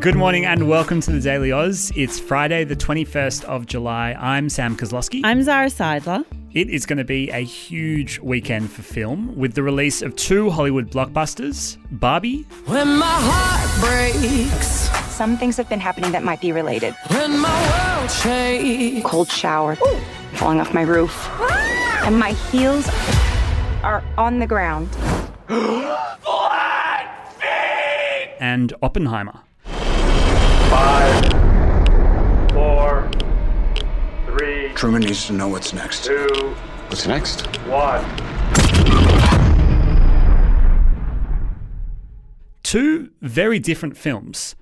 Good morning and welcome to the Daily Aus. It's Friday, the 21st of July. I'm Sam Koslowski. I'm Zara Seidler. It is going to be a huge weekend for film with the release of two Hollywood blockbusters Barbie. When my heart breaks, Some things have been happening that might be related. when my world shakes. Cold shower, falling off my roof, and my heels are on the ground. and Oppenheimer. Five, four, three, Truman needs to know what's next. two, What's next? one. Two very different films,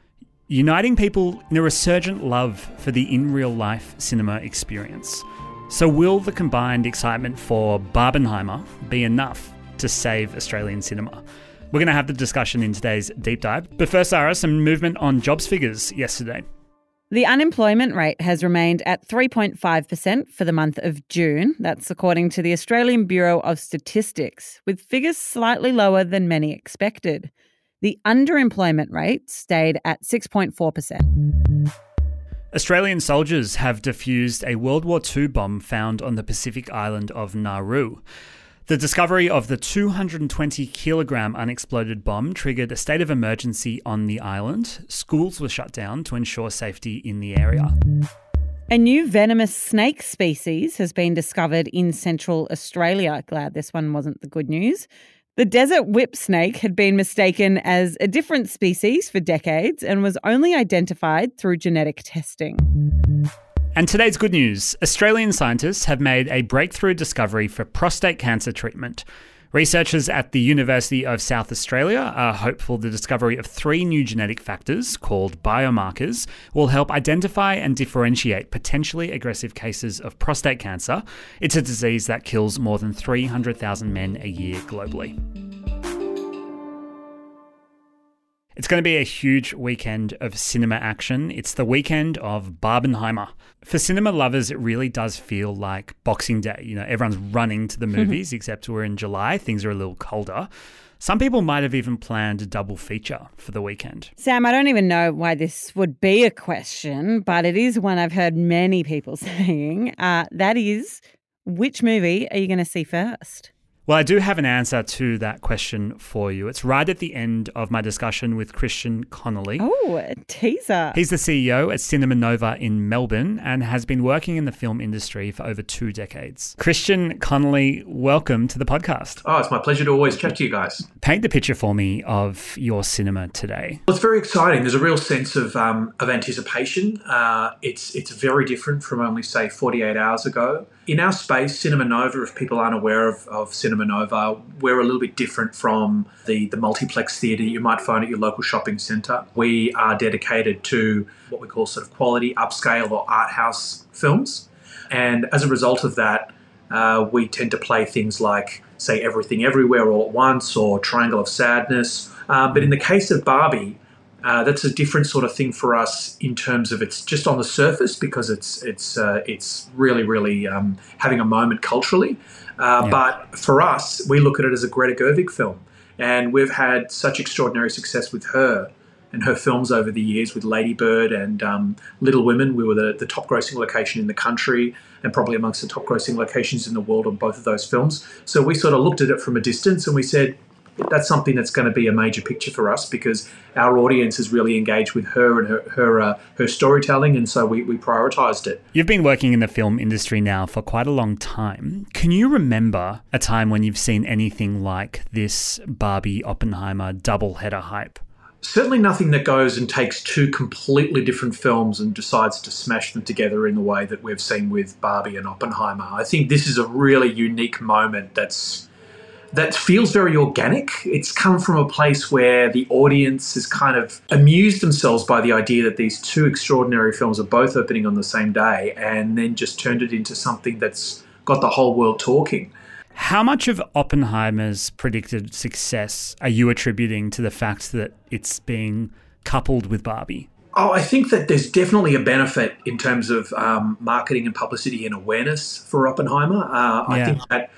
uniting people in a resurgent love for the in real life cinema experience. So, will the combined excitement for Barbenheimer be enough to save Australian cinema? We're going to have the discussion in today's deep dive. But first, Zara, some movement on jobs figures yesterday. The unemployment rate has remained at 3.5% for the month of June. That's according to the Australian Bureau of Statistics, with figures slightly lower than many expected. The underemployment rate stayed at 6.4%. Australian soldiers have defused a World War II bomb found on the Pacific island of Nauru. The discovery of the 220 kilogram unexploded bomb triggered a state of emergency on the island. Schools were shut down to ensure safety in the area. A new venomous snake species has been discovered in Central Australia. Glad this one wasn't the good news. The desert whip snake had been mistaken as a different species for decades and was only identified through genetic testing. And today's good news Australian scientists have made a breakthrough discovery for prostate cancer treatment. Researchers at the University of South Australia are hopeful the discovery of three new genetic factors called biomarkers will help identify and differentiate potentially aggressive cases of prostate cancer. It's a disease that kills more than 300,000 men a year globally. It's going to be a huge weekend of cinema action. It's the weekend of Barbenheimer. For cinema lovers, it really does feel like Boxing Day. You know, everyone's running to the movies, except we're in July. Things are a little colder. Some people might have even planned a double feature for the weekend. Sam, I don't even know why this would be a question, but it is one I've heard many people saying. Uh, that is, which movie are you going to see first? Well, I do have an answer to that question for you. It's right at the end of my discussion with Kristian Connelly. Oh, a teaser. He's the CEO at Cinema Nova in Melbourne and has been working in the film industry for over two decades. Kristian Connelly, welcome to the podcast. Oh, it's my pleasure to always chat to you guys. Paint the picture for me of your cinema today. Well, it's very exciting. There's a real sense of um, of anticipation. Uh, it's it's very different from only say 48 hours ago. In our space, Cinema Nova, if people aren't aware of, of Cinema Nova, we're a little bit different from the, the multiplex theatre you might find at your local shopping centre. We are dedicated to what we call sort of quality, upscale, or art house films. And as a result of that, uh, we tend to play things like, say, Everything Everywhere All at Once or Triangle of Sadness. Uh, but in the case of Barbie, uh, that's a different sort of thing for us in terms of it's just on the surface because it's it's uh, it's really really um, having a moment culturally. Uh, Yeah. But for us, we look at it as a Greta Gerwig film, and we've had such extraordinary success with her and her films over the years with Lady Bird and um, Little Women. We were the, the top grossing location in the country and probably amongst the top grossing locations in the world on both of those films. So we sort of looked at it from a distance and we said, that's something that's going to be a major picture for us because our audience is really engaged with her and her her, uh, her storytelling, and so we, we prioritized it. You've been working in the film industry now for quite a long time. Can you remember a time when you've seen anything like this Barbie Oppenheimer double header hype? Certainly nothing that goes and takes two completely different films and decides to smash them together in the way that we've seen with Barbie and Oppenheimer. I think this is a really unique moment that's that feels very organic. It's come from a place where the audience has kind of amused themselves by the idea that these two extraordinary films are both opening on the same day and then just turned it into something that's got the whole world talking. How much of Oppenheimer's predicted success are you attributing to the fact that it's being coupled with Barbie? Oh, I think that there's definitely a benefit in terms of um, marketing and publicity and awareness for Oppenheimer. Uh, I think that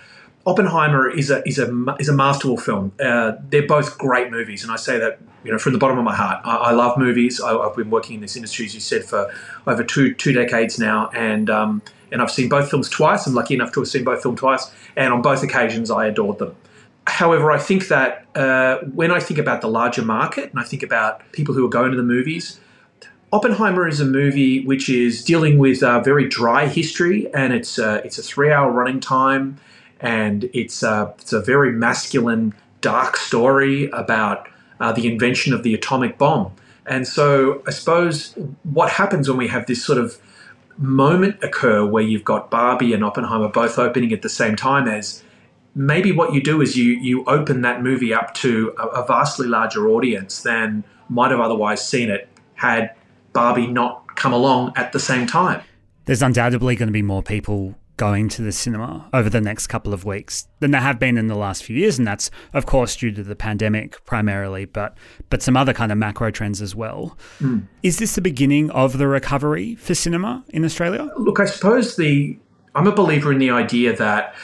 Oppenheimer is a is a is a masterful film. Uh, they're both great movies, and I say that you know from the bottom of my heart. I, I love movies. I, I've been working in this industry, as you said, for over two two decades now, and um, and I've seen both films twice. I'm lucky enough to have seen both films twice, and on both occasions, I adored them. However, I think that uh, when I think about the larger market and I think about people who are going to the movies, Oppenheimer is a movie which is dealing with a very dry history, and it's uh, it's a three-hour running time, and it's uh, it's a very masculine, dark story about uh, the invention of the atomic bomb. And so, I suppose what happens when we have this sort of moment occur where you've got Barbie and Oppenheimer both opening at the same time as maybe what you do is you you open that movie up to a, a vastly larger audience than might have otherwise seen it had Barbie not come along at the same time. There's undoubtedly going to be more people going to the cinema over the next couple of weeks than there have been in the last few years and that's of course due to the pandemic primarily but but some other kind of macro trends as well. Hmm. Is this the beginning of the recovery for cinema in Australia? Look, I suppose the I'm a believer in the idea that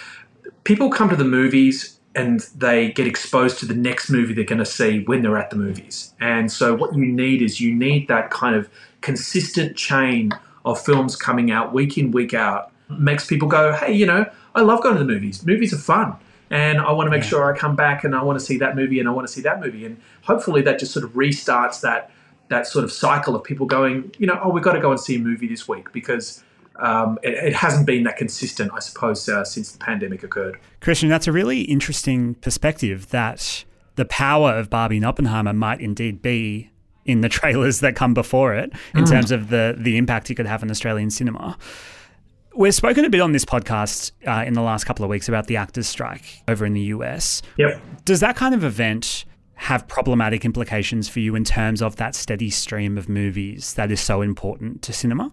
people come to the movies and they get exposed to the next movie they're going to see when they're at the movies. And so what you need is you need that kind of consistent chain of films coming out week in week out makes people go, "Hey, you know, I love going to the movies. Movies are fun." And I want to make sure I come back and I want to see that movie and I want to see that movie. And hopefully that just sort of restarts that that sort of cycle of people going, you know, oh, we've got to go and see a movie this week because um, it, it hasn't been that consistent, I suppose, uh, since the pandemic occurred. Kristian, that's a really interesting perspective that the power of Barbie and Oppenheimer might indeed be in the trailers that come before it in terms of the the impact it could have on Australian cinema. We've spoken a bit on this podcast uh, in the last couple of weeks about the actors' strike over in the US. Yep. Does that kind of event have problematic implications for you in terms of that steady stream of movies that is so important to cinema?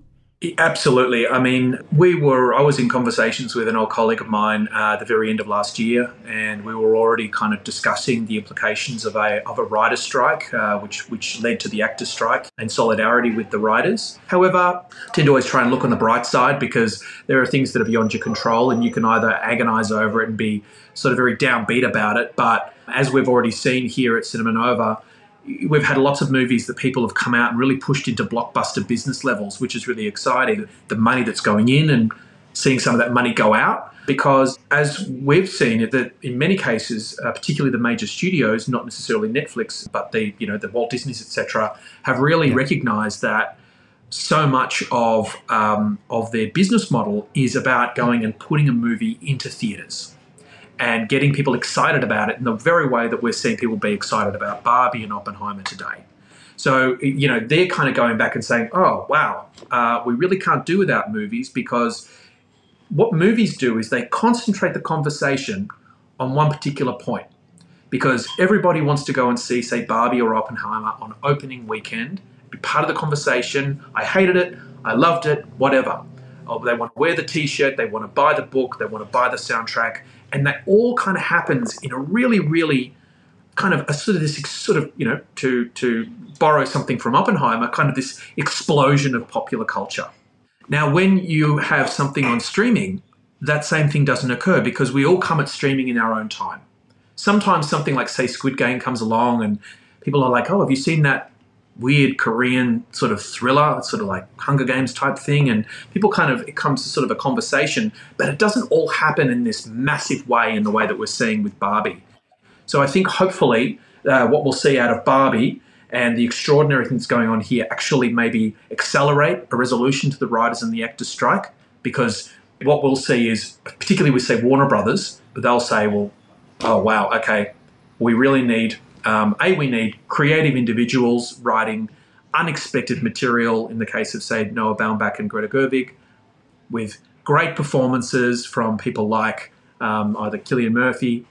Absolutely. I mean, we were, I was in conversations with an old colleague of mine uh, at the very end of last year, and we were already kind of discussing the implications of a, of a writer's strike, uh, which, which led to the actors' strike and solidarity with the writers. However, I tend to always try and look on the bright side because there are things that are beyond your control, and you can either agonize over it and be sort of very downbeat about it. But as we've already seen here at Cinema Nova, we've had lots of movies that people have come out and really pushed into blockbuster business levels, which is really exciting. The money that's going in and seeing some of that money go out. Because as we've seen, that in many cases, uh, particularly the major studios, not necessarily Netflix, but the you know the Walt Disney's etc., have really recognised that so much of um, of their business model is about going and putting a movie into theaters and getting people excited about it in the very way that we're seeing people be excited about Barbie and Oppenheimer today. So, you know, they're kind of going back and saying, oh, wow, uh, we really can't do without movies because what movies do is they concentrate the conversation on one particular point. Because everybody wants to go and see, say, Barbie or Oppenheimer on opening weekend, be part of the conversation. I hated it, I loved it, whatever. Oh, they want to wear the T-shirt, they want to buy the book, they want to buy the soundtrack, and that all kind of happens in a really, really kind of a sort of this sort of you know to to borrow something from Oppenheimer, kind of this explosion of popular culture. Now, when you have something on streaming, that same thing doesn't occur because we all come at streaming in our own time. Sometimes something like say Squid Game comes along and people are like, "Oh, have you seen that weird Korean sort of thriller, sort of like Hunger Games type thing, and people kind of it comes to sort of a conversation, but it doesn't all happen in this massive way in the way that we're seeing with Barbie. So I think hopefully uh, what we'll see out of Barbie and the extraordinary things going on here actually maybe accelerate a resolution to the writers and the actors strike because what we'll see is particularly we say Warner Brothers, but they'll say, well, oh wow, okay, we really need um, a we need creative individuals writing unexpected material. In the case of say Noah Baumbach and Greta Gerwig, with great performances from people like um, either Cillian Murphy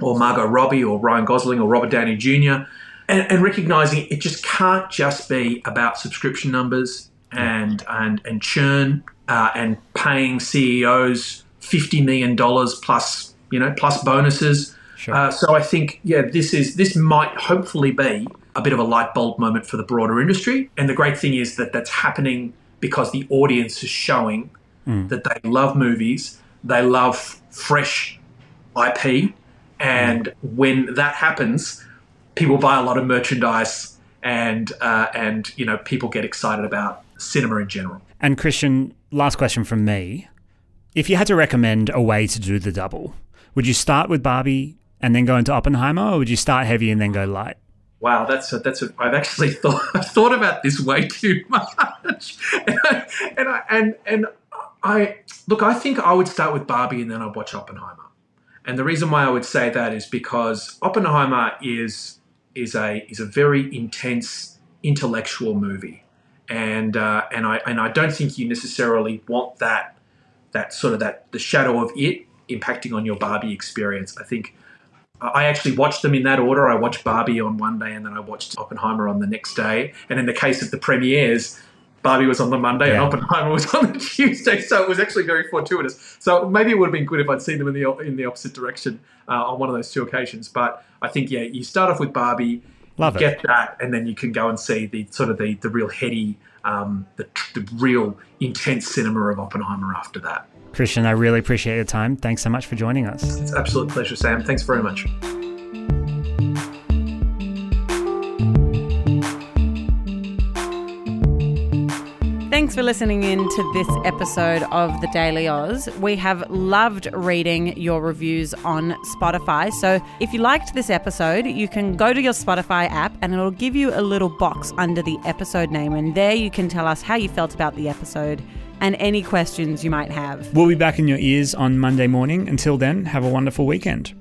or Margot Robbie or Ryan Gosling or Robert Downey Jr. And, and recognizing it just can't just be about subscription numbers and and and churn uh, and paying CEOs fifty million dollars plus, you know, plus bonuses. Sure. Uh, so I think, yeah, this is this might hopefully be a bit of a light bulb moment for the broader industry. And the great thing is that that's happening because the audience is showing that they love movies, they love fresh IP, and when that happens, people buy a lot of merchandise, and uh, and you know people get excited about cinema in general. And Kristian, last question from me. If you had to recommend a way to do the double, would you start with Barbie and then go into Oppenheimer, or would you start heavy and then go light? Wow, that's a, that's a, I've actually thought I've thought about this way too much, and I, and I, and I look. I think I would start with Barbie and then I'd watch Oppenheimer. And the reason why I would say that is because Oppenheimer is is a is a very intense intellectual movie, and uh, and I and I don't think you necessarily want that that sort of that the shadow of it impacting on your Barbie experience. I think I actually watched them in that order. I watched Barbie on one day and then I watched Oppenheimer on the next day. And in the case of the premieres, Barbie was on the Monday and Oppenheimer was on the Tuesday. So it was actually very fortuitous. So maybe it would have been good if I'd seen them in the in the opposite direction uh, on one of those two occasions. But I think yeah, you start off with Barbie, Love it. get that, and then you can go and see the sort of the the real heady, um, the the real intense cinema of Oppenheimer after that. Kristian, I really appreciate your time. Thanks so much for joining us. It's an absolute pleasure, Sam. Thanks very much. Thanks for listening in to this episode of The Daily Aus. We have loved reading your reviews on Spotify. So if you liked this episode, you can go to your Spotify app and it'll give you a little box under the episode name. And there you can tell us how you felt about the episode and any questions you might have. We'll be back in your ears on Monday morning. Until then, have a wonderful weekend.